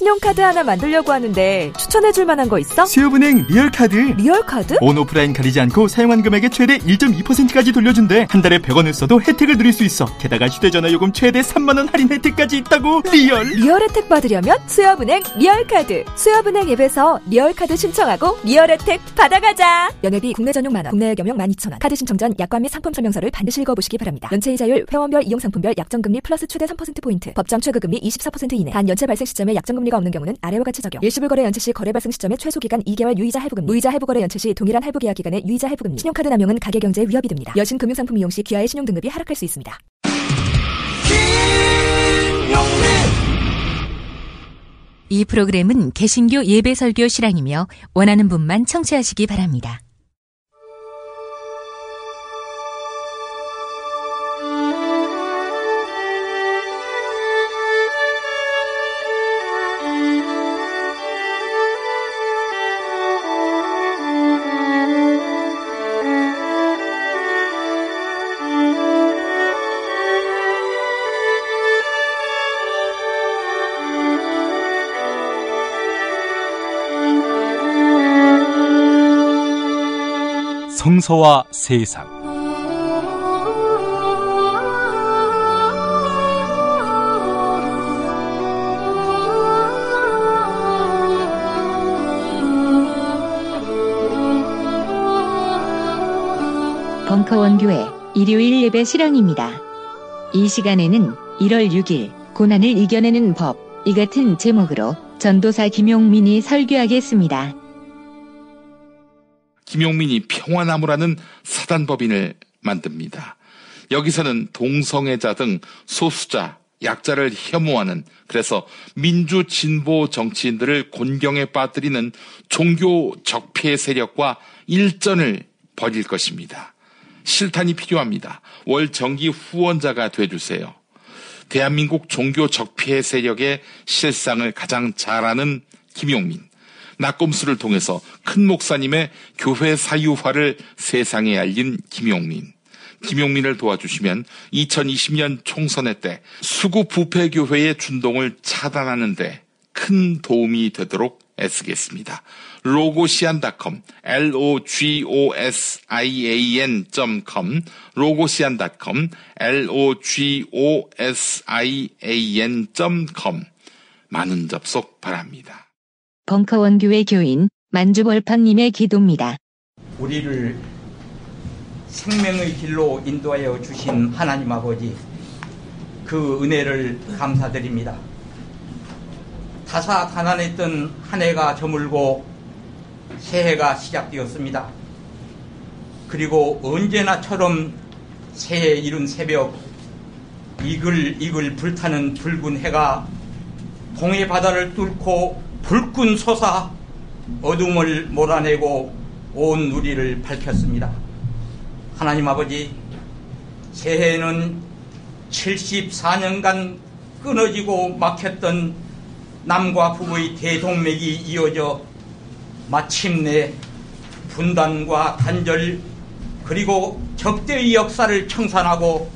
신용카드 하나 만들려고 하는데 추천해줄 만한 거 있어? 수협은행 리얼카드. 리얼카드? 온 오프라인 가리지 않고 사용한 금액의 최대 1.2%까지 돌려준대. 한 달에 100원을 써도 혜택을 누릴 수 있어. 게다가 휴대전화 요금 최대 3만원 할인 혜택까지 있다고. Real. real 혜택 받으려면 수협은행 리얼카드. 수협은행 앱에서 리얼카드 신청하고 real 혜택 받아가자. 연회비 국내 전용 만원, 국내외 겸용 12,000원. 카드 신청 전 약관 및 상품 설명서를 반드시 읽어보시기 바랍니다. 연체 이자율, 회원별 이용 상품별 약정금리 플러스 최대 3%포인트. 법정 최고금리 24% 이내. 단 연체 발생 시점에 약정금리가 없는 경우는 아래와 같이 적용. 일시불 거래 연체 시 거래 발생 시점에 최소 기간 2개월 유이자 할부금리. 무이자 할부 거래 연체 시 동일한 할부 계약 기간의 유이자 할부금리. 신용카드 남용은 가계 경제에 위협이 됩니다. 여신 금융상품 이용 시 귀하의 신용 등급이 하락할 수 있습니다. 이 프로그램은 개신교 예배 설교 실황이며 원하는 분만 청취하시기 바랍니다. 성서와 세상 벙커원 교회 일요일 예배 실황입니다. 이 시간에는 1월 6일 고난을 이겨내는 법 이 같은 제목으로 전도사 김용민이 설교하겠습니다. 김용민이 평화나무라는 사단법인을 만듭니다. 여기서는 동성애자 등 소수자, 약자를 혐오하는 그래서 민주 진보 정치인들을 곤경에 빠뜨리는 종교 적폐 세력과 일전을 벌일 것입니다. 실탄이 필요합니다. 월 정기 후원자가 돼주세요. 대한민국 종교 적폐 세력의 실상을 가장 잘 아는 김용민. 낙검수를 통해서 큰 목사님의 교회 사유화를 세상에 알린 김용민. 김용민을 도와주시면 2020년 총선회 때 수구 부패교회의 준동을 차단하는데 큰 도움이 되도록 애쓰겠습니다. 로고시안.com, logosian.com, 로고시안.com, logosian.com. 많은 접속 바랍니다. 벙커원 교회 교인 만주벌판님의 기도입니다. 우리를 생명의 길로 인도하여 주신 하나님 아버지 그 은혜를 감사드립니다. 다사다난했던 한 해가 저물고 새해가 시작되었습니다. 그리고 언제나처럼 새해 이른 새벽 이글이글 불타는 붉은 해가 동해 바다를 뚫고 불끈 솟아 어둠을 몰아내고 온 누리를 밝혔습니다. 하나님 아버지, 새해에는 74년간 끊어지고 막혔던 남과 북의 대동맥이 이어져 마침내 분단과 단절 그리고 적대의 역사를 청산하고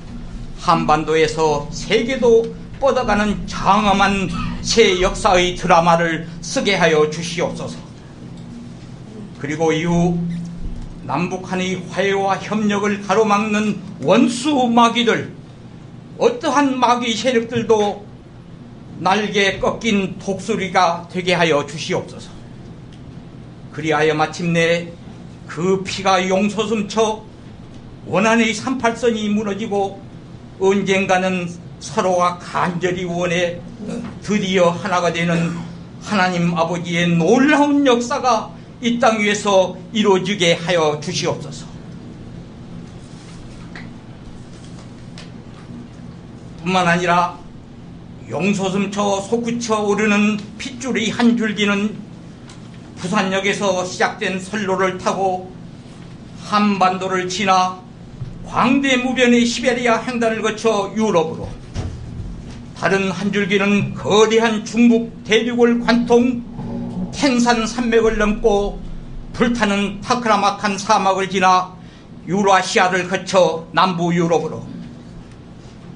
한반도에서 세계도 뻗어가는 장엄한 새 역사의 드라마를 쓰게 하여 주시옵소서. 그리고 이후 남북한의 화해와 협력을 가로막는 원수 마귀들, 어떠한 마귀 세력들도 날개 꺾인 독수리가 되게 하여 주시옵소서. 그리하여 마침내 그 피가 용솟음쳐 원한의 38선이 무너지고 언젠가는 서로가 간절히 원해 드디어 하나가 되는 하나님 아버지의 놀라운 역사가 이 땅 위에서 이루어지게 하여 주시옵소서. 뿐만 아니라 용솟음쳐 솟구쳐 오르는 핏줄의 한 줄기는 부산역에서 시작된 선로를 타고 한반도를 지나 광대무변의 시베리아 횡단을 거쳐 유럽으로 다른 한 줄기는 거대한 중국 대륙을 관통 텐산 산맥을 넘고 불타는 타크라마칸 사막을 지나 유라시아를 거쳐 남부 유럽으로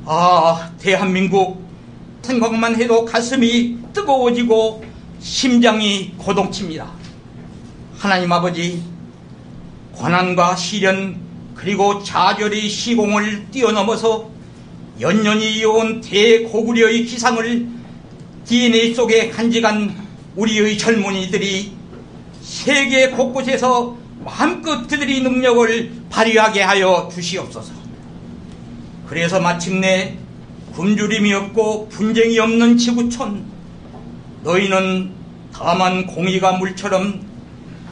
아 대한민국 생각만 해도 가슴이 뜨거워지고 심장이 고동칩니다. 하나님 아버지, 고난과 시련 그리고 좌절의 시공을 뛰어넘어서 연년이 이어온 대고구려의 기상을 DNA 속에 간직한 우리의 젊은이들이 세계 곳곳에서 마음껏 그들의 능력을 발휘하게 하여 주시옵소서. 그래서 마침내 굶주림이 없고 분쟁이 없는 지구촌 너희는 다만 공의가 물처럼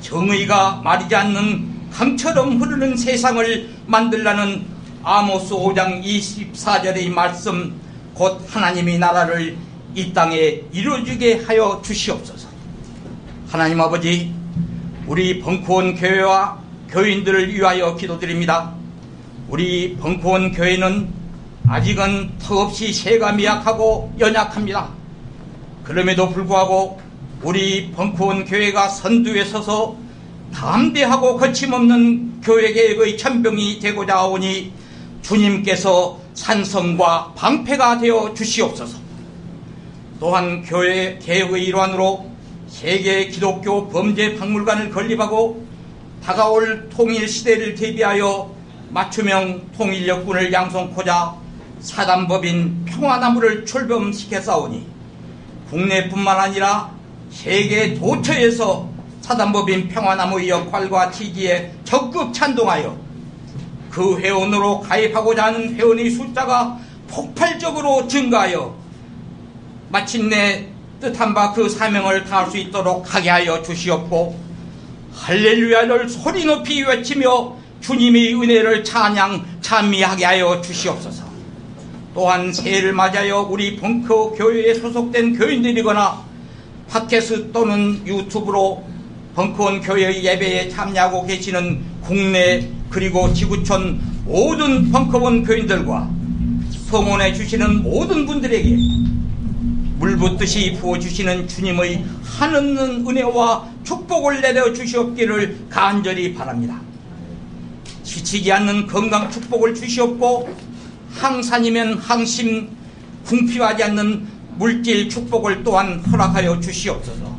정의가 마르지 않는 강처럼 흐르는 세상을 만들라는 아모스 5장 24절의 말씀 곧 하나님의 나라를 이 땅에 이루어지게 하여 주시옵소서. 하나님 아버지, 우리 벙커원 교회와 교인들을 위하여 기도드립니다. 우리 벙커원 교회는 아직은 턱없이 세가 미약하고 연약합니다. 그럼에도 불구하고 우리 벙커원 교회가 선두에 서서 담대하고 거침없는 교회 계획의 천병이 되고자 하오니 주님께서 산성과 방패가 되어 주시옵소서. 또한 교회 개혁의 일환으로 세계 기독교 범죄 박물관을 건립하고 다가올 통일 시대를 대비하여 맞춤형 통일력군을 양성코자 사단법인 평화나무를 출범시켜 싸우니 국내뿐만 아니라 세계 도처에서 사단법인 평화나무의 역할과 취지에 적극 찬동하여 그 회원으로 가입하고자 하는 회원의 숫자가 폭발적으로 증가하여 마침내 뜻한 바 그 사명을 다할 수 있도록 하게 하여 주시옵고 할렐루야를 소리 높이 외치며 주님의 은혜를 찬양 찬미하게 하여 주시옵소서. 또한 새해를 맞아여 우리 벙커 교회에 소속된 교인들이거나 팟캐스트 또는 유튜브로 벙커원 교회의 예배에 참여하고 계시는 국내 그리고 지구촌 모든 벙커원 교인들과 성원해 주시는 모든 분들에게 물붓듯이 부어주시는 주님의 한없는 은혜와 축복을 내려 주시옵기를 간절히 바랍니다. 지치지 않는 건강 축복을 주시옵고 항산이면 항심 궁핍하지 않는 물질 축복을 또한 허락하여 주시옵소서.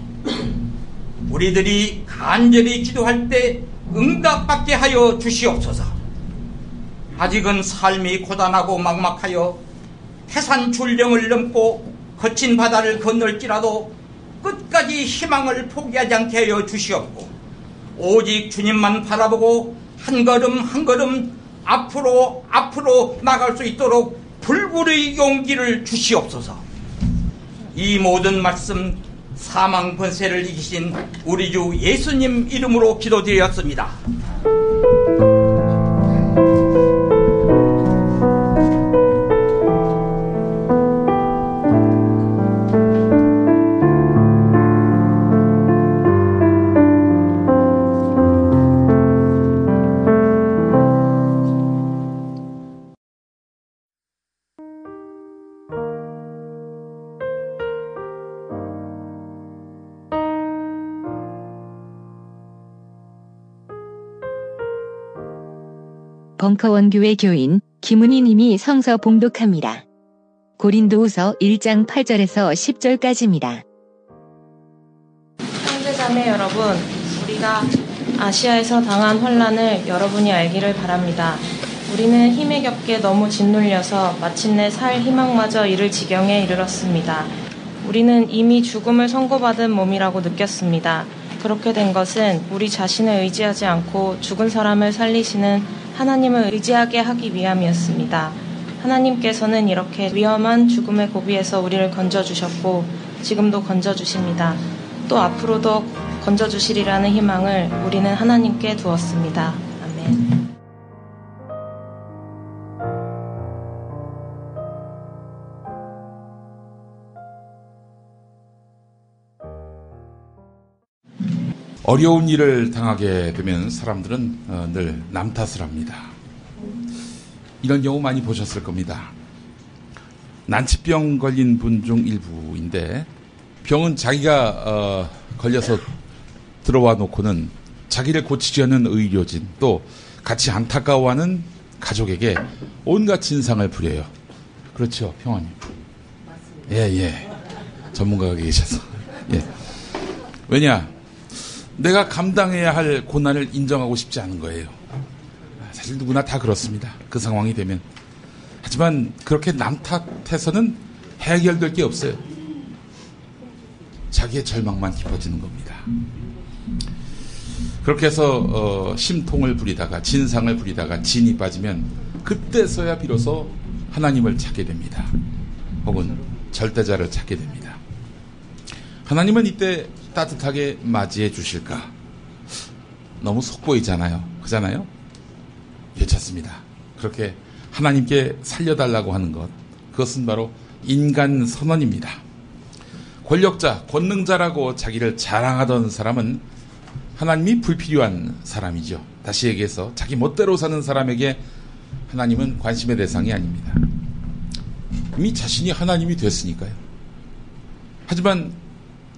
우리들이 간절히 기도할 때 응답받게 하여 주시옵소서. 아직은 삶이 고단하고 막막하여 태산 줄령을 넘고 거친 바다를 건널지라도 끝까지 희망을 포기하지 않게 하여 주시옵고 오직 주님만 바라보고 한 걸음 한 걸음 앞으로 앞으로 나갈 수 있도록 불굴의 용기를 주시옵소서. 이 모든 말씀 사망 번세를 이기신 우리 주 예수님 이름으로 기도드렸습니다. 벙커원교회 교인 김은희 님이 성서 봉독합니다. 고린도후서 1장 8절에서 10절까지입니다. 형제자매 여러분, 우리가 아시아에서 당한 환란을 여러분이 알기를 바랍니다. 우리는 힘에 겹게 너무 짓눌려서 마침내 살 희망마저 잃을 지경에 이르렀습니다. 우리는 이미 죽음을 선고받은 몸이라고 느꼈습니다. 그렇게 된 것은 우리 자신을 의지하지 않고 죽은 사람을 살리시는 하나님을 의지하게 하기 위함이었습니다. 하나님께서는 이렇게 위험한 죽음의 고비에서 우리를 건져주셨고 지금도 건져주십니다. 또 앞으로도 건져주시리라는 희망을 우리는 하나님께 두었습니다. 아멘. 어려운 일을 당하게 되면 사람들은 어, 늘남 탓을 합니다. 이런 경우 많이 보셨을 겁니다. 난치병 걸린 분 중 일부인데 병은 자기가 어, 걸려서 들어와 놓고는 자기를 고치지 않는 의료진 또 같이 안타까워하는 가족에게 온갖 진상을 부려요. 그렇죠. 맞습니다. 예, 예. 전문가가 계셔서. 예. 왜냐? 내가 감당해야 할 고난을 인정하고 싶지 않은 거예요. 사실 누구나 다 그렇습니다. 그 상황이 되면. 하지만 그렇게 남 탓해서는 해결될 게 없어요. 자기의 절망만 깊어지는 겁니다. 그렇게 해서 어, 심통을 부리다가 진상을 부리다가 진이 빠지면 그때서야 비로소 하나님을 찾게 됩니다. 혹은 절대자를 찾게 됩니다. 하나님은 이때 따뜻하게 맞이해 주실까? 너무 속보이잖아요. 그잖아요? 괜찮습니다. 그렇게 하나님께 살려달라고 하는 것, 그것은 바로 인간 선언입니다. 권력자, 권능자라고 자기를 자랑하던 사람은 하나님이 불필요한 사람이죠. 다시 얘기해서 자기 멋대로 사는 사람에게 하나님은 관심의 대상이 아닙니다. 이미 자신이 하나님이 됐으니까요. 하지만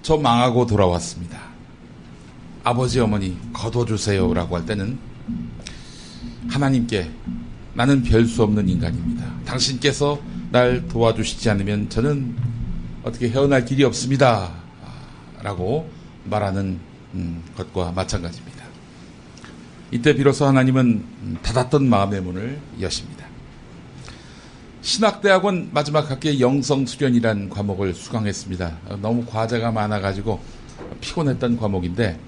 저 망하고 돌아왔습니다. 아버지 어머니 거둬주세요라고 할 때는 하나님께 나는 별 수 없는 인간입니다. 당신께서 날 도와주시지 않으면 저는 어떻게 헤어날 길이 없습니다. 라고 말하는 음, 것과 마찬가지입니다. 이때 비로소 하나님은 닫았던 마음의 문을 여십니다. 신학대학원 마지막 학기에 영성 수련이란 과목을 수강했습니다. 너무 과제가 많아가지고 피곤했던 과목인데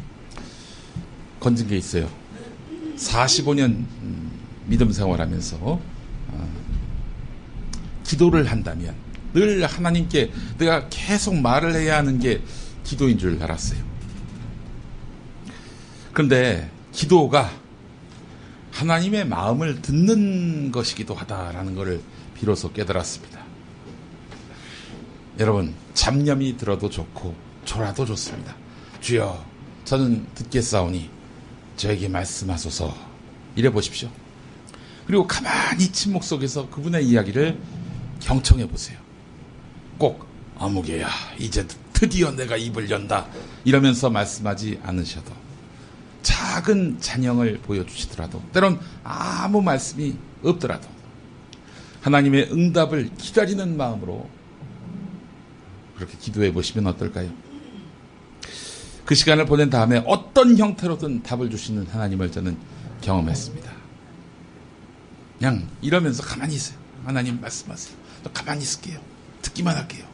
건진 게 있어요. 45년 믿음 생활하면서 어, 기도를 한다면 늘 하나님께 내가 계속 말을 해야 하는 게 기도인 줄 알았어요. 그런데 기도가 하나님의 마음을 듣는 것이기도 하다라는 것을 비로소 깨달았습니다. 여러분, 잡념이 들어도 좋고 졸아도 좋습니다. 주여, 저는 듣겠사오니 저에게 말씀하소서. 이래 보십시오. 그리고 가만히 침묵 속에서 그분의 이야기를 경청해 보세요. 꼭 아무개야 이제 드디어 내가 입을 연다 이러면서 말씀하지 않으셔도 작은 잔영을 보여주시더라도 때론 아무 말씀이 없더라도 하나님의 응답을 기다리는 마음으로 그렇게 기도해 보시면 어떨까요? 그 시간을 보낸 다음에 어떤 형태로든 답을 주시는 하나님을 저는 경험했습니다. 그냥 이러면서 가만히 있어요. 하나님 말씀하세요. 또 가만히 있을게요. 듣기만 할게요.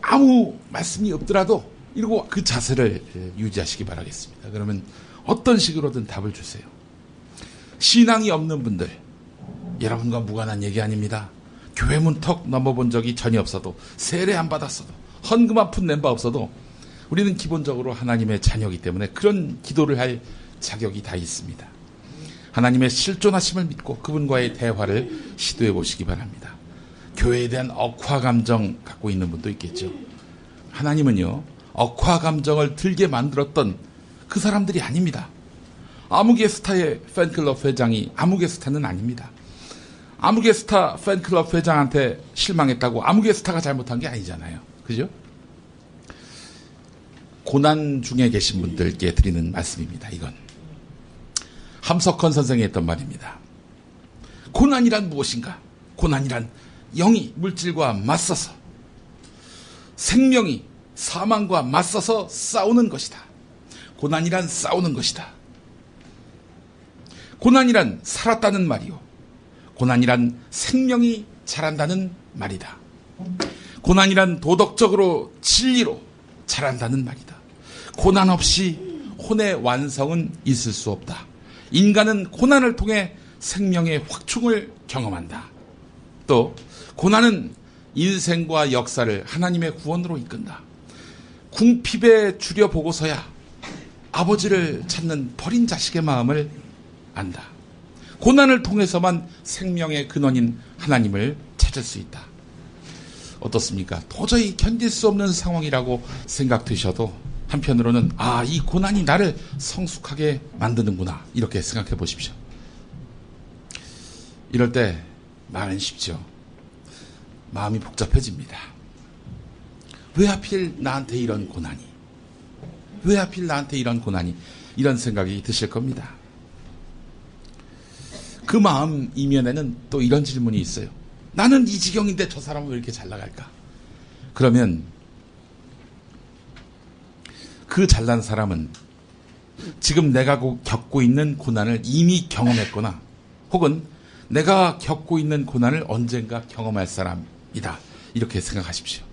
아무 말씀이 없더라도 이러고 그 자세를 유지하시기 바라겠습니다. 그러면 어떤 식으로든 답을 주세요. 신앙이 없는 분들, 여러분과 무관한 얘기 아닙니다. 교회 문턱 넘어본 적이 전혀 없어도, 세례 안 받았어도, 헌금 한 푼 낸 바 없어도, 우리는 기본적으로 하나님의 자녀이기 때문에 그런 기도를 할 자격이 다 있습니다. 하나님의 실존하심을 믿고 그분과의 대화를 시도해 보시기 바랍니다. 교회에 대한 억화 감정 갖고 있는 분도 있겠죠. 하나님은요, 억화 감정을 들게 만들었던 그 사람들이 아닙니다. 아무개 스타의 팬클럽 회장이 아무개 스타는 아닙니다. 아무개 스타 팬클럽 회장한테 실망했다고 아무개 스타가 잘못한 게 아니잖아요. 그죠? 고난 중에 계신 분들께 드리는 말씀입니다. 이건. 함석헌 선생이 했던 말입니다. 고난이란 무엇인가? 고난이란 영이 물질과 맞서서 생명이 사망과 맞서서 싸우는 것이다. 고난이란 싸우는 것이다. 고난이란 살았다는 말이요. 고난이란 생명이 자란다는 말이다. 고난이란 도덕적으로 진리로 자란다는 말이다. 고난 없이 혼의 완성은 있을 수 없다. 인간은 고난을 통해 생명의 확충을 경험한다. 또 고난은 인생과 역사를 하나님의 구원으로 이끈다. 궁핍에 줄여보고서야 아버지를 찾는 버린 자식의 마음을 안다. 고난을 통해서만 생명의 근원인 하나님을 찾을 수 있다. 어떻습니까? 도저히 견딜 수 없는 상황이라고 생각되셔도 한편으로는 아, 이 고난이 나를 성숙하게 만드는구나. 이렇게 생각해 보십시오. 이럴 때 말은 쉽죠. 마음이 복잡해집니다. 왜 하필 나한테 이런 고난이? 왜 하필 나한테 이런 고난이? 이런 생각이 드실 겁니다. 그 마음 이면에는 또 이런 질문이 있어요. 나는 이 지경인데 저 사람은 왜 이렇게 잘 나갈까? 그러면 그 잘난 사람은 지금 내가 겪고 있는 고난을 이미 경험했거나 혹은 내가 겪고 있는 고난을 언젠가 경험할 사람이다. 이렇게 생각하십시오.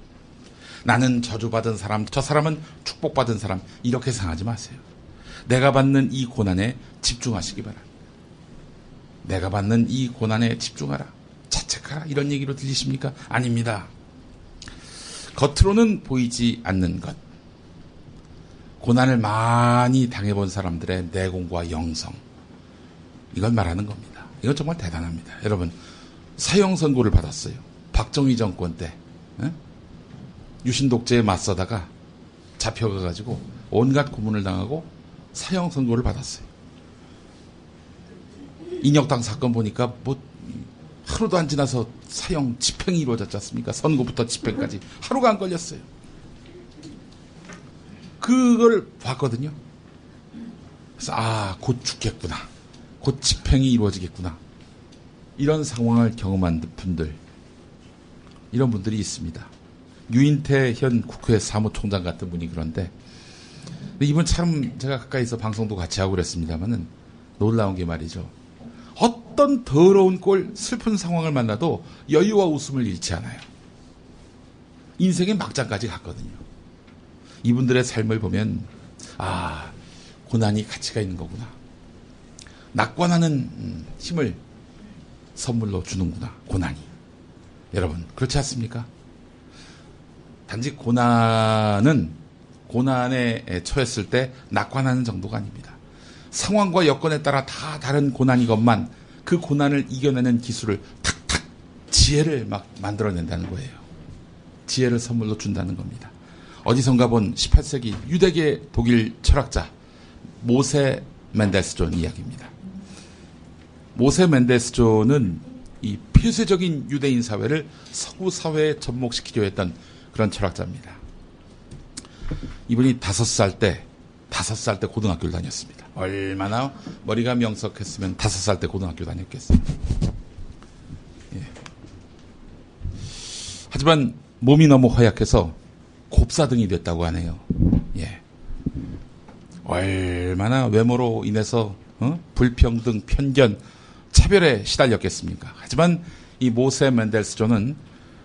나는 저주받은 사람, 저 사람은 축복받은 사람, 이렇게 생각하지 마세요. 내가 받는 이 고난에 집중하시기 바랍니다. 내가 받는 이 고난에 집중하라. 자책하라. 이런 얘기로 들리십니까? 아닙니다. 겉으로는 보이지 않는 것. 고난을 많이 당해본 사람들의 내공과 영성. 이걸 말하는 겁니다. 이건 정말 대단합니다. 여러분, 사형 선고를 받았어요. 박정희 정권 때. 에? 유신 독재에 맞서다가 잡혀가가지고 온갖 고문을 당하고 사형 선고를 받았어요. 인혁당 사건 보니까 뭐 하루도 안 지나서 사형 집행이 이루어졌지 않습니까? 선고부터 집행까지 하루가 안 걸렸어요. 그걸 봤거든요. 그래서 아, 곧 죽겠구나. 곧 집행이 이루어지겠구나. 이런 상황을 경험한 분들, 이런 분들이 있습니다. 유인태 현 국회 사무총장 같은 분이 그런데, 이분 참 제가 가까이서 방송도 같이 하고 그랬습니다만은 놀라운 게 말이죠. 어떤 더러운 꼴, 슬픈 상황을 만나도 여유와 웃음을 잃지 않아요. 인생의 막장까지 갔거든요. 이분들의 삶을 보면, 아, 고난이 가치가 있는 거구나. 낙관하는 힘을 선물로 주는구나, 고난이. 여러분, 그렇지 않습니까? 단지 고난은 고난에 처했을 때 낙관하는 정도가 아닙니다. 상황과 여건에 따라 다 다른 고난이건만 그 고난을 이겨내는 기술을 탁탁 지혜를 막 만들어낸다는 거예요. 지혜를 선물로 준다는 겁니다. 어디선가 본 18세기 유대계 독일 철학자 모세 멘데스존 이야기입니다. 모세 멘데스존은 이 폐쇄적인 유대인 사회를 서구 사회에 접목시키려 했던 그런 철학자입니다. 이분이 다섯 살 때, 다섯 살 때 고등학교를 다녔습니다. 얼마나 머리가 명석했으면 다섯 살 때 고등학교 다녔겠어요. 예. 하지만 몸이 너무 허약해서 곱사등이 됐다고 하네요. 예. 얼마나 외모로 인해서 어? 불평등, 편견, 차별에 시달렸겠습니까? 하지만 이 모세 멘델스존은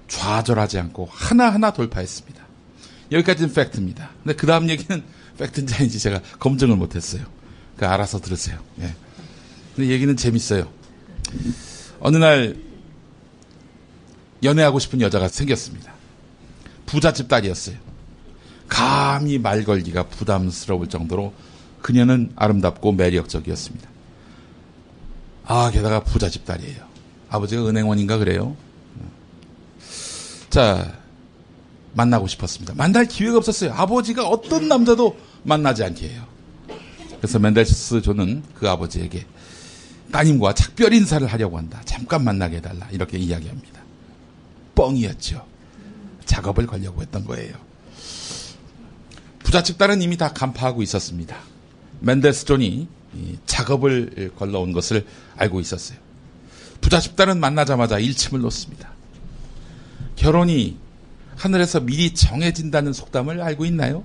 좌절하지 않고 하나하나 돌파했습니다. 여기까지는 팩트입니다. 근데 그 다음 얘기는 팩트인지 아닌지 제가 검증을 못했어요. 그 알아서 들으세요. 예. 근데 얘기는 재밌어요. 어느 날 연애하고 싶은 여자가 생겼습니다. 부잣집 딸이었어요. 감히 말 걸기가 부담스러울 정도로 그녀는 아름답고 매력적이었습니다. 아, 게다가 부잣집 딸이에요. 아버지가 은행원인가 그래요. 자, 만나고 싶었습니다. 만날 기회가 없었어요. 아버지가 어떤 남자도 만나지 않게 해요. 그래서 멘델스 존은 그 아버지에게 따님과 작별 인사를 하려고 한다. 잠깐 만나게 해달라. 이렇게 이야기합니다. 뻥이었죠. 작업을 걸려고 했던 거예요. 부잣집 딸은 이미 다 간파하고 있었습니다. 멘델스존이 작업을 걸러 온 것을 알고 있었어요. 부잣집 딸은 만나자마자 일침을 놓습니다. 결혼이 하늘에서 미리 정해진다는 속담을 알고 있나요?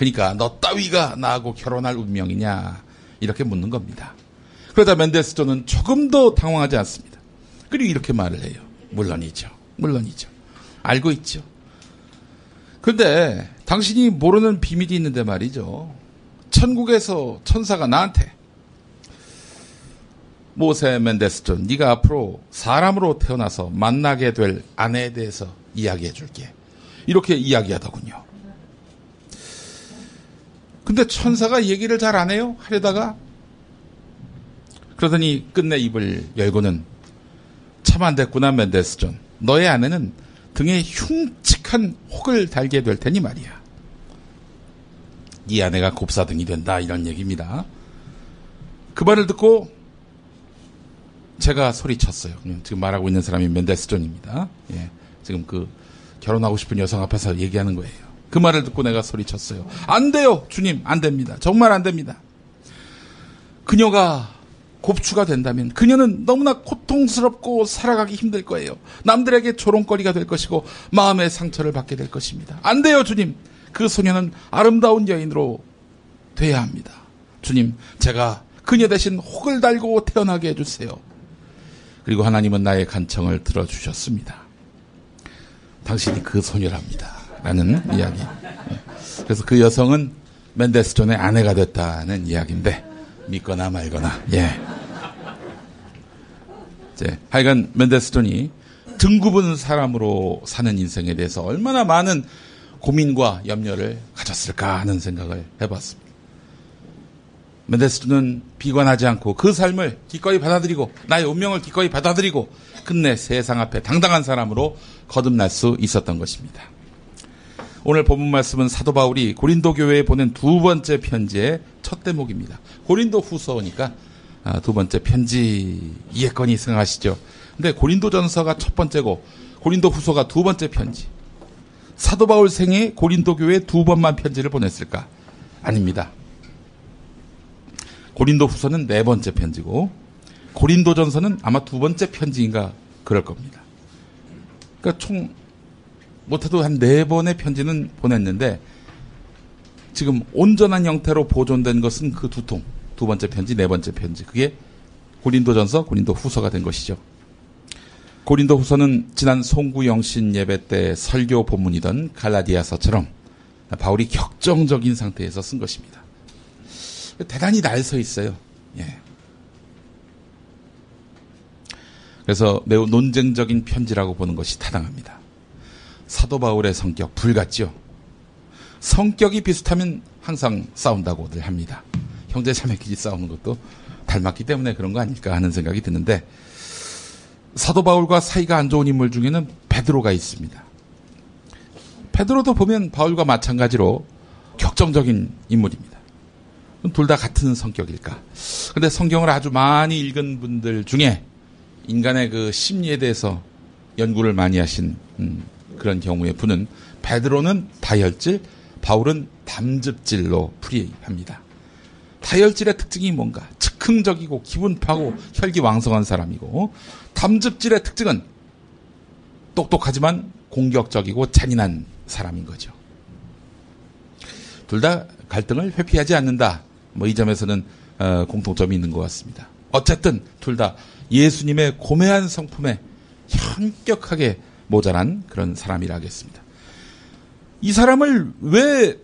그러니까 너 따위가 나하고 결혼할 운명이냐 이렇게 묻는 겁니다. 그러자 멘델스존은 조금도 당황하지 않습니다. 그리고 이렇게 말을 해요. 물론이죠. 물론이죠. 알고 있죠. 그런데 당신이 모르는 비밀이 있는데 말이죠. 천국에서 천사가 나한테 모세 멘델스존, 네가 앞으로 사람으로 태어나서 만나게 될 아내에 대해서 이야기해 줄게. 이렇게 이야기하더군요. 근데 천사가 얘기를 잘 안 해요? 하려다가 그러더니 끝내 입을 열고는 참 안 됐구나 멘델스존. 너의 아내는 등에 흉측한 혹을 달게 될 테니 말이야. 이 아내가 곱사등이 된다 이런 얘기입니다. 그 말을 듣고 제가 소리쳤어요. 지금 말하고 있는 사람이 멘데스 존입니다. 예. 지금 그 결혼하고 싶은 여성 앞에서 얘기하는 거예요. 그 말을 듣고 내가 소리쳤어요. 안 돼요, 주님, 안 됩니다. 정말 안 됩니다. 그녀가 곱추가 된다면 그녀는 너무나 고통스럽고 살아가기 힘들 거예요. 남들에게 조롱거리가 될 것이고 마음의 상처를 받게 될 것입니다. 안 돼요, 주님. 그 소녀는 아름다운 여인으로 돼야 합니다. 주님, 제가 그녀 대신 혹을 달고 태어나게 해주세요. 그리고 하나님은 나의 간청을 들어주셨습니다. 당신이 그 소녀랍니다. 라는 이야기. 그래서 그 여성은 맨데스존의 아내가 됐다는 이야기인데, 믿거나 말거나, 예. 이제, 하여간 맨데스존이 등급은 사람으로 사는 인생에 대해서 얼마나 많은 고민과 염려를 가졌을까 하는 생각을 해봤습니다. 메데스는 비관하지 않고 그 삶을 기꺼이 받아들이고 나의 운명을 기꺼이 받아들이고 끝내 세상 앞에 당당한 사람으로 거듭날 수 있었던 것입니다. 오늘 본문 말씀은 사도 바울이 고린도 교회에 보낸 두 번째 편지의 첫 대목입니다. 고린도 후서니까 아, 두 번째 편지 이해건이 생각하시죠. 근데 고린도 전서가 첫 번째고 고린도 후서가 두 번째 편지. 사도 바울 생에 고린도 교회에 두 번만 편지를 보냈을까? 아닙니다. 고린도 후서는 네 번째 편지고 고린도 전서는 아마 두 번째 편지인가 그럴 겁니다. 그러니까 총 못해도 한 네 번의 편지는 보냈는데 지금 온전한 형태로 보존된 것은 그 두 통. 두 번째 편지, 네 번째 편지. 그게 고린도 전서, 고린도 후서가 된 것이죠. 고린도 후서는 지난 송구영신 예배 때 설교 본문이던 갈라디아서처럼 바울이 격정적인 상태에서 쓴 것입니다. 대단히 날 서 있어요. 예. 그래서 매우 논쟁적인 편지라고 보는 것이 타당합니다. 사도 바울의 성격 불같죠. 성격이 비슷하면 항상 싸운다고들 합니다. 형제 자매끼리 싸우는 것도 닮았기 때문에 그런 거 아닐까 하는 생각이 드는데 사도 바울과 사이가 안 좋은 인물 중에는 베드로가 있습니다. 베드로도 보면 바울과 마찬가지로 격정적인 인물입니다. 둘 다 같은 성격일까? 근데 성경을 아주 많이 읽은 분들 중에 인간의 그 심리에 대해서 연구를 많이 하신 음, 그런 경우에 분은 베드로는 다혈질, 바울은 담즙질로 풀이합니다. 다혈질의 특징이 뭔가 즉흥적이고 기분파고 혈기왕성한 사람이고 담즙질의 특징은 똑똑하지만 공격적이고 잔인한 사람인 거죠. 둘 다 갈등을 회피하지 않는다. 뭐 이 점에서는 어, 공통점이 있는 것 같습니다. 어쨌든 둘 다 예수님의 고매한 성품에 현격하게 모자란 그런 사람이라 하겠습니다. 이 사람을 왜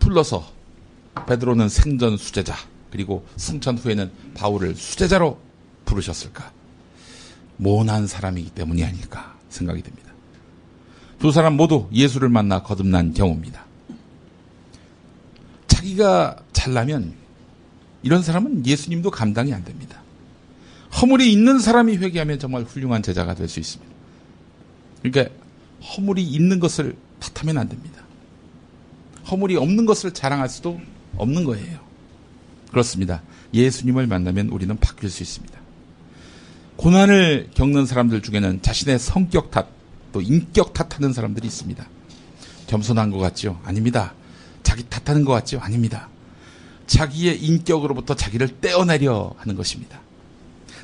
불러서 베드로는 생전 수제자 그리고 승천 후에는 바울을 수제자로 부르셨을까? 모난 사람이기 때문이 아닐까 생각이 됩니다. 두 사람 모두 예수를 만나 거듭난 경우입니다. 자기가 잘나면 이런 사람은 예수님도 감당이 안 됩니다. 허물이 있는 사람이 회개하면 정말 훌륭한 제자가 될 수 있습니다. 그러니까 허물이 있는 것을 탓하면 안 됩니다. 허물이 없는 것을 자랑할 수도 없는 거예요. 그렇습니다. 예수님을 만나면 우리는 바뀔 수 있습니다. 고난을 겪는 사람들 중에는 자신의 성격 탓, 또 인격 탓하는 사람들이 있습니다. 겸손한 것 같죠? 아닙니다. 자기 탓하는 것 같죠? 아닙니다. 자기의 인격으로부터 자기를 떼어내려 하는 것입니다.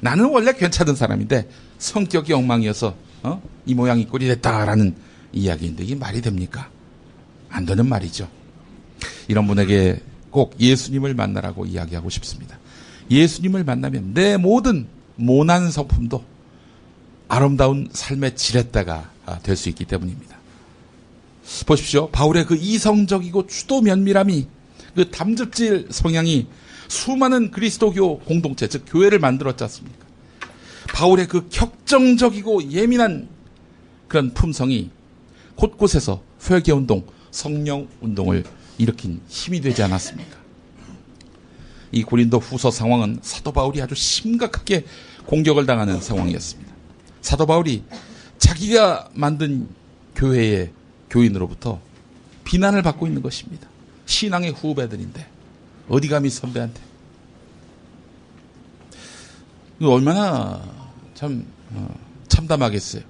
나는 원래 괜찮은 사람인데 성격이 엉망이어서 어? 이 모양 이 꼴이 됐다라는 이야기인데 이게 말이 됩니까? 안 되는 말이죠. 이런 분에게 꼭 예수님을 만나라고 이야기하고 싶습니다. 예수님을 만나면 내 모든 모난 성품도 아름다운 삶의 지렛대가 될 수 있기 때문입니다. 보십시오. 바울의 그 이성적이고 추도 면밀함이 그 담즙질 성향이 수많은 그리스도교 공동체, 즉 교회를 만들었지 않습니까? 바울의 그 격정적이고 예민한 그런 품성이 곳곳에서 회개 운동, 성령 운동을 일으킨 힘이 되지 않았습니까? 이 고린도 후서 상황은 사도 바울이 아주 심각하게 공격을 당하는 상황이었습니다. 사도 바울이 자기가 만든 교회의 교인으로부터 비난을 받고 있는 것입니다. 신앙의 후배들인데 어디 감히 선배한테 얼마나 참 어, 참담하겠어요.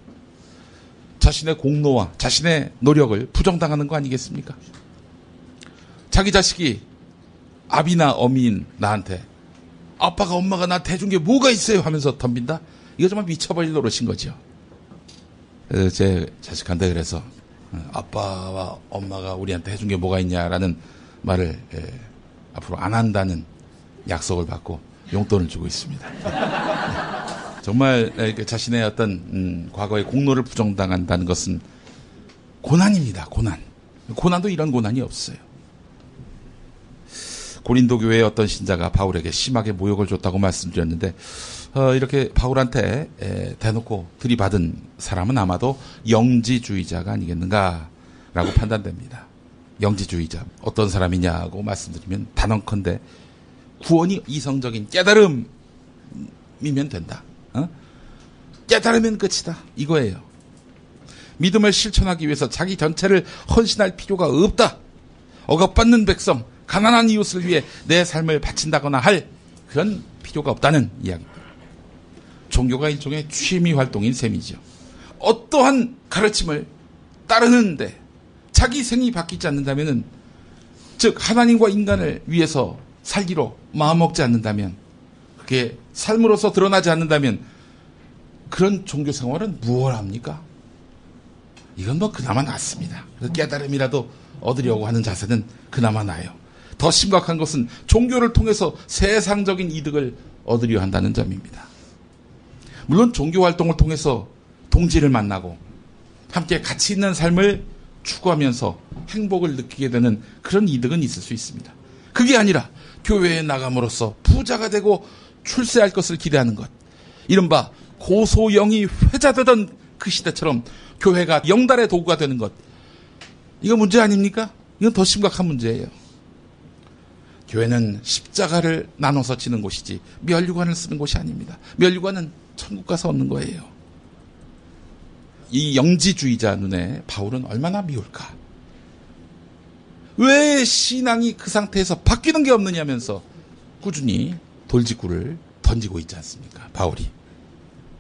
자신의 공로와 자신의 노력을 부정당하는 거 아니겠습니까? 자기 자식이 아비나 어미인 나한테 아빠가 엄마가 나한테 해준 게 뭐가 있어요 하면서 덤빈다? 이거 정말 미쳐버릴 노릇인 거죠. 제 자식한테 그래서 어, 아빠와 엄마가 우리한테 해준 게 뭐가 있냐라는 말을 예, 앞으로 안 한다는 약속을 받고 용돈을 주고 있습니다. 정말 자신의 어떤 음, 과거의 공로를 부정당한다는 것은 고난입니다. 고난. 고난도 이런 고난이 없어요. 고린도 교회의 어떤 신자가 바울에게 심하게 모욕을 줬다고 말씀드렸는데 어, 이렇게 바울한테 에, 대놓고 들이받은 사람은 아마도 영지주의자가 아니겠는가라고 판단됩니다. 영지주의자 어떤 사람이냐고 말씀드리면 단언컨대 구원이 이성적인 깨달음이면 된다. 어? 깨달으면 끝이다. 이거예요. 믿음을 실천하기 위해서 자기 전체를 헌신할 필요가 없다. 억압받는 백성, 가난한 이웃을 위해 내 삶을 바친다거나 할 그런 필요가 없다는 이야기입니다. 종교가 일종의 취미 활동인 셈이죠. 어떠한 가르침을 따르는데 자기 생이 바뀌지 않는다면은 즉 하나님과 인간을 위해서 살기로 마음먹지 않는다면 그게 삶으로서 드러나지 않는다면 그런 종교 생활은 무엇 합니까? 이건 뭐 그나마 낫습니다. 깨달음이라도 얻으려고 하는 자세는 그나마 나아요. 더 심각한 것은 종교를 통해서 세상적인 이득을 얻으려 한다는 점입니다. 물론 종교 활동을 통해서 동지를 만나고 함께 가치 있는 삶을 추구하면서 행복을 느끼게 되는 그런 이득은 있을 수 있습니다. 그게 아니라 교회에 나감으로써 부자가 되고 출세할 것을 기대하는 것. 이른바 고소영이 회자되던 그 시대처럼 교회가 영달의 도구가 되는 것. 이거 문제 아닙니까? 이건 더 심각한 문제예요. 교회는 십자가를 나눠서 치는 곳이지 멸류관을 쓰는 곳이 아닙니다. 멸류관은 천국 가서 얻는 거예요. 이 영지주의자 눈에 바울은 얼마나 미울까? 왜 신앙이 그 상태에서 바뀌는 게 없느냐면서 꾸준히 돌직구를 던지고 있지 않습니까? 바울이.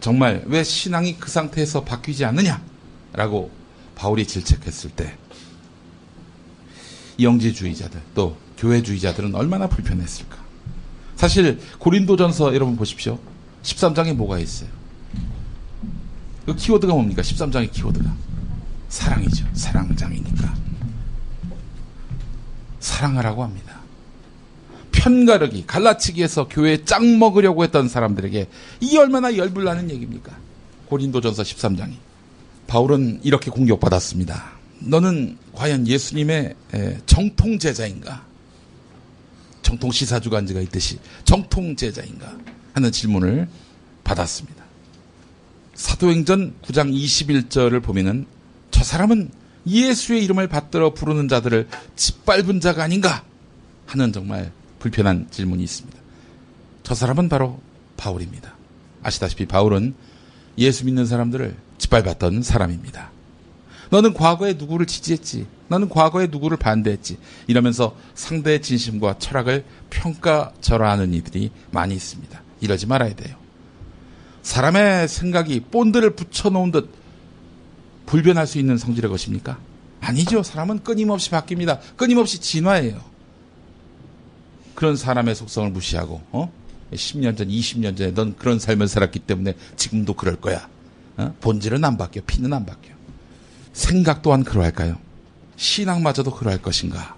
정말 왜 신앙이 그 상태에서 바뀌지 않느냐? 라고 바울이 질책했을 때 영지주의자들 또 교회주의자들은 얼마나 불편했을까? 사실 고린도전서 여러분 보십시오. 13장에 뭐가 있어요? 그 키워드가 뭡니까? 13장의 키워드가 사랑이죠. 사랑장이니까. 사랑하라고 합니다. 편가르기, 갈라치기에서 교회에 짱 먹으려고 했던 사람들에게 이 얼마나 열불나는 얘기입니까? 고린도전서 13장이. 바울은 이렇게 공격받았습니다. 너는 과연 예수님의 정통 제자인가? 정통 시사주간지가 있듯이 정통 제자인가? 하는 질문을 받았습니다. 사도행전 9장 21절을 보면은 저 사람은 예수의 이름을 받들어 부르는 자들을 짓밟은 자가 아닌가 하는 정말 불편한 질문이 있습니다. 저 사람은 바로 바울입니다. 아시다시피 바울은 예수 믿는 사람들을 짓밟았던 사람입니다. 너는 과거에 누구를 지지했지. 너는 과거에 누구를 반대했지. 이러면서 상대의 진심과 철학을 평가절하하는 이들이 많이 있습니다. 이러지 말아야 돼요. 사람의 생각이 본드를 붙여놓은 듯 불변할 수 있는 성질의 것입니까? 아니죠. 사람은 끊임없이 바뀝니다. 끊임없이 진화해요. 그런 사람의 속성을 무시하고, 어? 10년 전, 20년 전에 넌 그런 삶을 살았기 때문에 지금도 그럴 거야. 어? 본질은 안 바뀌어. 피는 안 바뀌어. 생각 또한 그러할까요? 신앙마저도 그러할 것인가?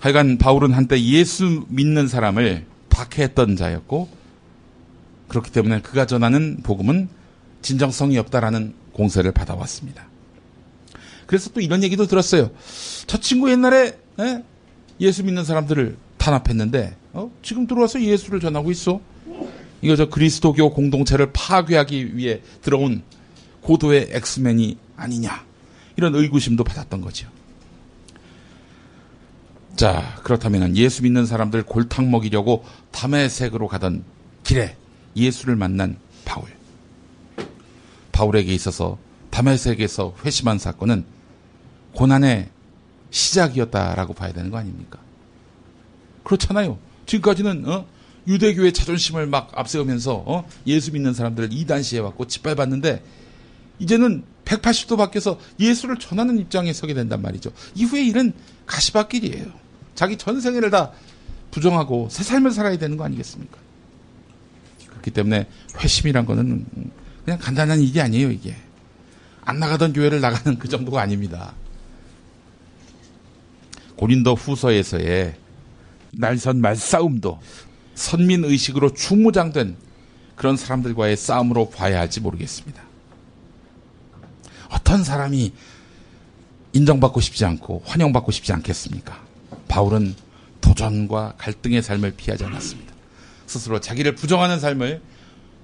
하여간 바울은 한때 예수 믿는 사람을 박해했던 자였고 그렇기 때문에 그가 전하는 복음은 진정성이 없다라는 공세를 받아왔습니다. 그래서 또 이런 얘기도 들었어요. 저 친구 옛날에 에? 예수 믿는 사람들을 탄압했는데 어? 지금 들어와서 예수를 전하고 있어. 이거 저 그리스도교 공동체를 파괴하기 위해 들어온 고도의 엑스맨이 아니냐. 이런 의구심도 받았던 거죠. 자, 그렇다면 예수 믿는 사람들 골탕 먹이려고 담의색으로 가던 길에 예수를 만난 바울. 바울에게 있어서 담의색에서 회심한 사건은 고난의 시작이었다라고 봐야 되는 거 아닙니까? 그렇잖아요. 지금까지는 어? 유대교의 자존심을 막 앞세우면서 어? 예수 믿는 사람들을 이단시해왔고 짓밟았는데 이제는 180도 바뀌어서 예수를 전하는 입장에 서게 된단 말이죠. 이후의 일은 가시밭길이에요. 자기 전생애를 다 부정하고 새 삶을 살아야 되는 거 아니겠습니까? 그렇기 때문에 회심이란 거는 그냥 간단한 일이 아니에요, 이게. 안 나가던 교회를 나가는 그 정도가 아닙니다. 고린도 후서에서의 날선 말싸움도 선민 의식으로 중무장된 그런 사람들과의 싸움으로 봐야 할지 모르겠습니다. 어떤 사람이 인정받고 싶지 않고 환영받고 싶지 않겠습니까? 바울은 도전과 갈등의 삶을 피하지 않았습니다. 스스로 자기를 부정하는 삶을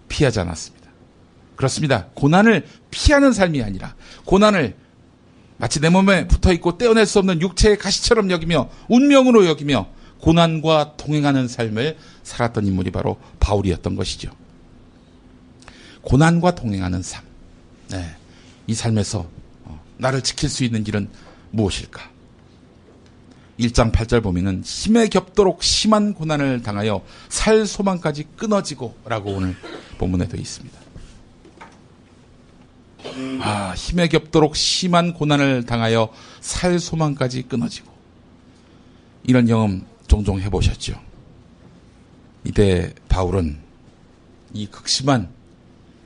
피하지 않았습니다. 그렇습니다. 고난을 피하는 삶이 아니라 고난을 마치 내 몸에 붙어 있고 떼어낼 수 없는 육체의 가시처럼 여기며 운명으로 여기며 고난과 동행하는 삶을 살았던 인물이 바로 바울이었던 것이죠. 고난과 동행하는 삶. 네. 이 삶에서 어, 나를 지킬 수 있는 길은 무엇일까? 1장 8절 보면은 힘에 겹도록 심한 고난을 당하여 살 소망까지 끊어지고 라고 오늘 본문에도 있습니다. 아, 힘에 겹도록 심한 고난을 당하여 살 소망까지 끊어지고 이런 경험 종종 해보셨죠? 이때 바울은 이 극심한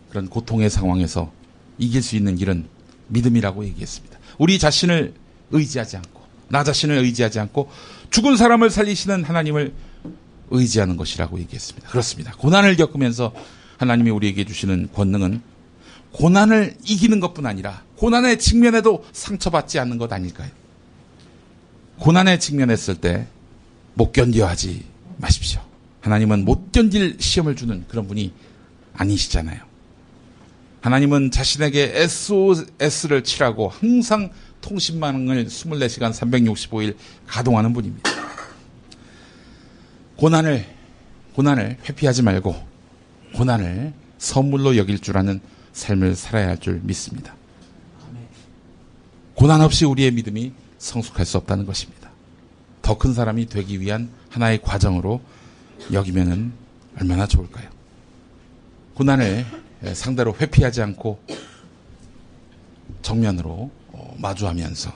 그런 고통의 상황에서 이길 수 있는 길은 믿음이라고 얘기했습니다. 우리 자신을 의지하지 않고, 나 자신을 의지하지 않고, 죽은 사람을 살리시는 하나님을 의지하는 것이라고 얘기했습니다. 그렇습니다. 고난을 겪으면서 하나님이 우리에게 주시는 권능은 고난을 이기는 것뿐 아니라 고난에 직면해도 상처받지 않는 것 아닐까요? 고난에 직면했을 때 못 견뎌 하지 마십시오. 하나님은 못 견딜 시험을 주는 그런 분이 아니시잖아요. 하나님은 자신에게 SOS를 치라고 항상 통신망을 24시간 365일 가동하는 분입니다. 고난을, 고난을 회피하지 말고 고난을 선물로 여길 줄 아는 삶을 살아야 할 줄 믿습니다. 고난 없이 우리의 믿음이 성숙할 수 없다는 것입니다. 더 큰 사람이 되기 위한 하나의 과정으로 여기면은 얼마나 좋을까요? 고난을 상대로 회피하지 않고 정면으로 어, 마주하면서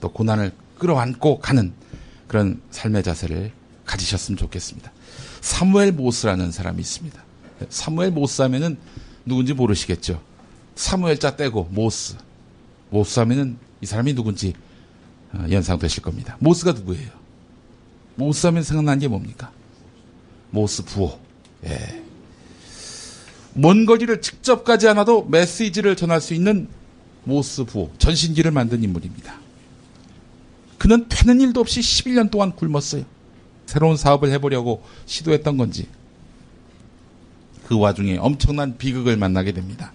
또 고난을 끌어안고 가는 그런 삶의 자세를 가지셨으면 좋겠습니다. 사무엘 모스라는 사람이 있습니다. 사무엘 모스 하면은 누군지 모르시겠죠. 사무엘자 떼고 모스. 모스 하면은 이 사람이 누군지 어, 연상되실 겁니다. 모스가 누구예요? 모스 하면 생각나는 게 뭡니까? 모스 부호. 예. 먼 거리를 직접 가지 않아도 메시지를 전할 수 있는 모스 부호. 전신기를 만든 인물입니다. 그는 되는 일도 없이 11년 동안 굶었어요. 새로운 사업을 해보려고 시도했던 건지 그 와중에 엄청난 비극을 만나게 됩니다.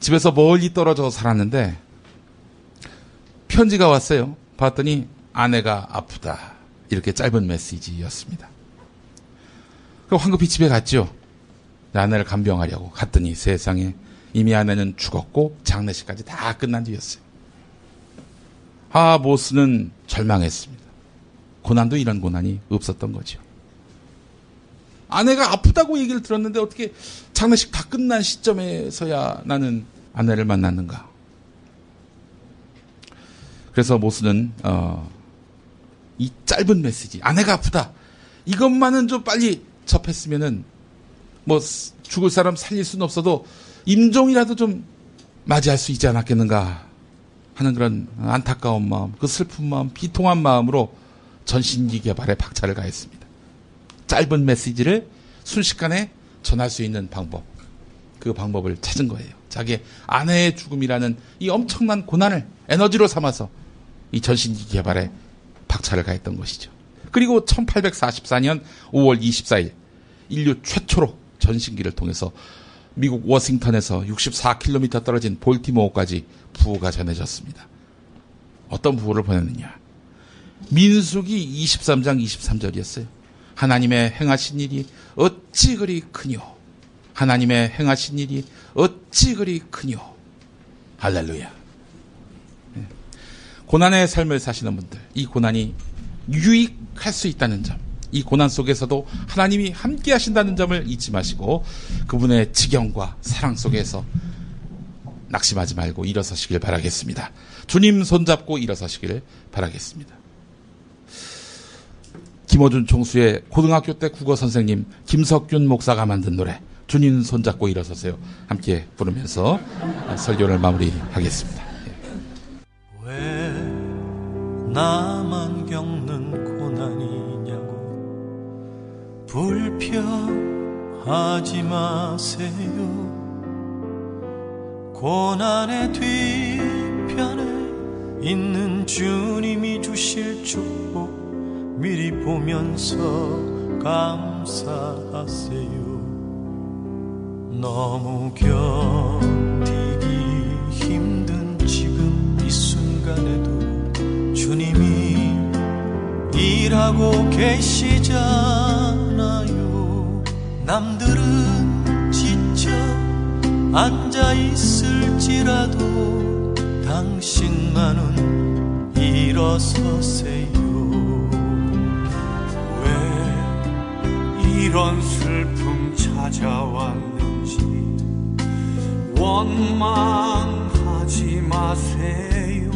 집에서 멀리 떨어져 살았는데 편지가 왔어요. 봤더니 아내가 아프다. 이렇게 짧은 메시지였습니다. 그럼 황급히 집에 갔죠. 아내를 간병하려고 갔더니 세상에 이미 아내는 죽었고 장례식까지 다 끝난 뒤였어요. 아, 모스는 절망했습니다. 고난도 이런 고난이 없었던 거죠. 아내가 아프다고 얘기를 들었는데 어떻게 장례식 다 끝난 시점에서야 나는 아내를 만났는가? 그래서 모스는 어, 이 짧은 메시지 아내가 아프다 이것만은 좀 빨리 접했으면은 뭐 죽을 사람 살릴 수는 없어도 임종이라도 좀 맞이할 수 있지 않았겠는가 하는 그런 안타까운 마음, 그 슬픈 마음, 비통한 마음으로 전신기 개발에 박차를 가했습니다. 짧은 메시지를 순식간에 전할 수 있는 방법. 그 방법을 찾은 거예요. 자기 아내의 죽음이라는 이 엄청난 고난을 에너지로 삼아서 이 전신기 개발에 박차를 가했던 것이죠. 그리고 1844년 5월 24일 인류 최초로 전신기를 통해서 미국 워싱턴에서 64km 떨어진 볼티모어까지 부호가 전해졌습니다. 어떤 부호를 보냈느냐? 민숙이 23장 23절이었어요. 하나님의 행하신 일이 어찌 그리 크뇨. 하나님의 행하신 일이 어찌 그리 크뇨. 할렐루야. 네. 고난의 삶을 사시는 분들, 이 고난이 유익할 수 있다는 점, 이 고난 속에서도 하나님이 함께 하신다는 점을 잊지 마시고 그분의 지경과 사랑 속에서 낙심하지 말고 일어서시길 바라겠습니다. 주님 손잡고 일어서시길 바라겠습니다. 김호준 총수의 고등학교 때 국어 선생님 김석균 목사가 만든 노래 주님 손잡고 일어서세요. 함께 부르면서 설교를 마무리하겠습니다. 왜 나만 겪는 고난이냐고 불평하지 마세요. 고난의 뒤편에 있는 주님이 주실 축복 미리 보면서 감사하세요. 너무 견디기 힘든 지금 이 순간에도 주님이 일하고 계시잖아요. 남들은 지쳐 앉아 있을지라도 당신만은 일어서세요. 이런 슬픔 찾아왔는지 원망하지 마세요.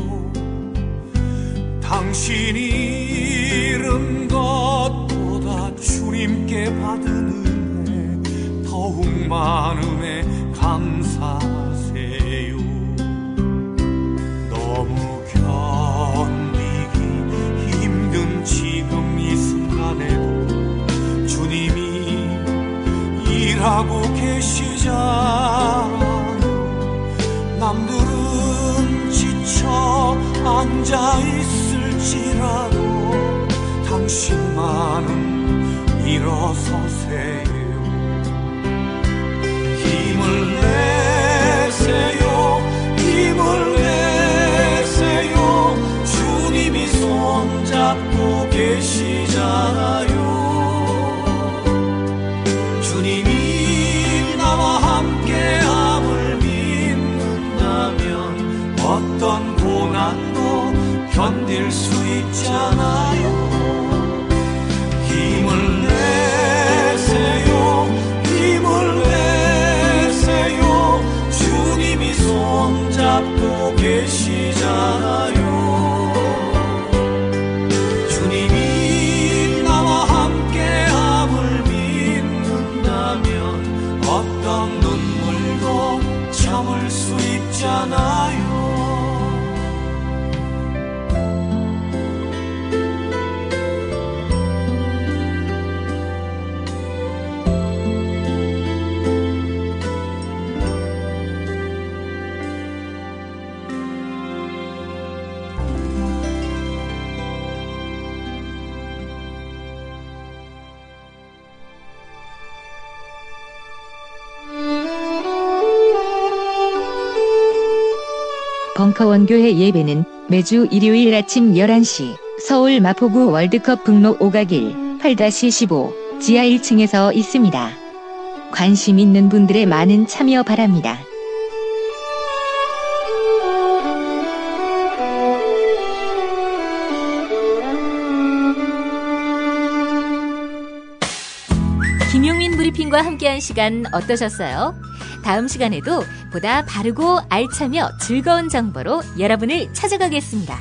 당신이 잃은 것보다 주님께 받은 은혜 더욱 많음에 감사 일하고 계시잖아요. 남들은 지쳐 앉아 있을지라도 당신만은 일어서세요. 힘을 내세요. 힘을 내세요. 주님이 손잡고 계시잖아요. 견딜 수 있잖아요. 벙커원교회 예배는 매주 일요일 아침 11시 서울 마포구 월드컵 북로 오가길 8-15 지하 1층에서 있습니다. 관심 있는 분들의 많은 참여 바랍니다. 김용민 브리핑과 함께한 시간 어떠셨어요? 다음 시간에도 보다 바르고 알차며 즐거운 정보로 여러분을 찾아가겠습니다.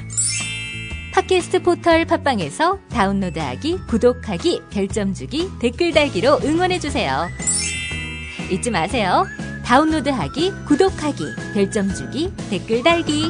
팟캐스트 포털 팟빵에서 다운로드하기, 구독하기, 별점 주기, 댓글 달기로 응원해주세요. 잊지 마세요. 다운로드하기, 구독하기, 별점 주기, 댓글 달기.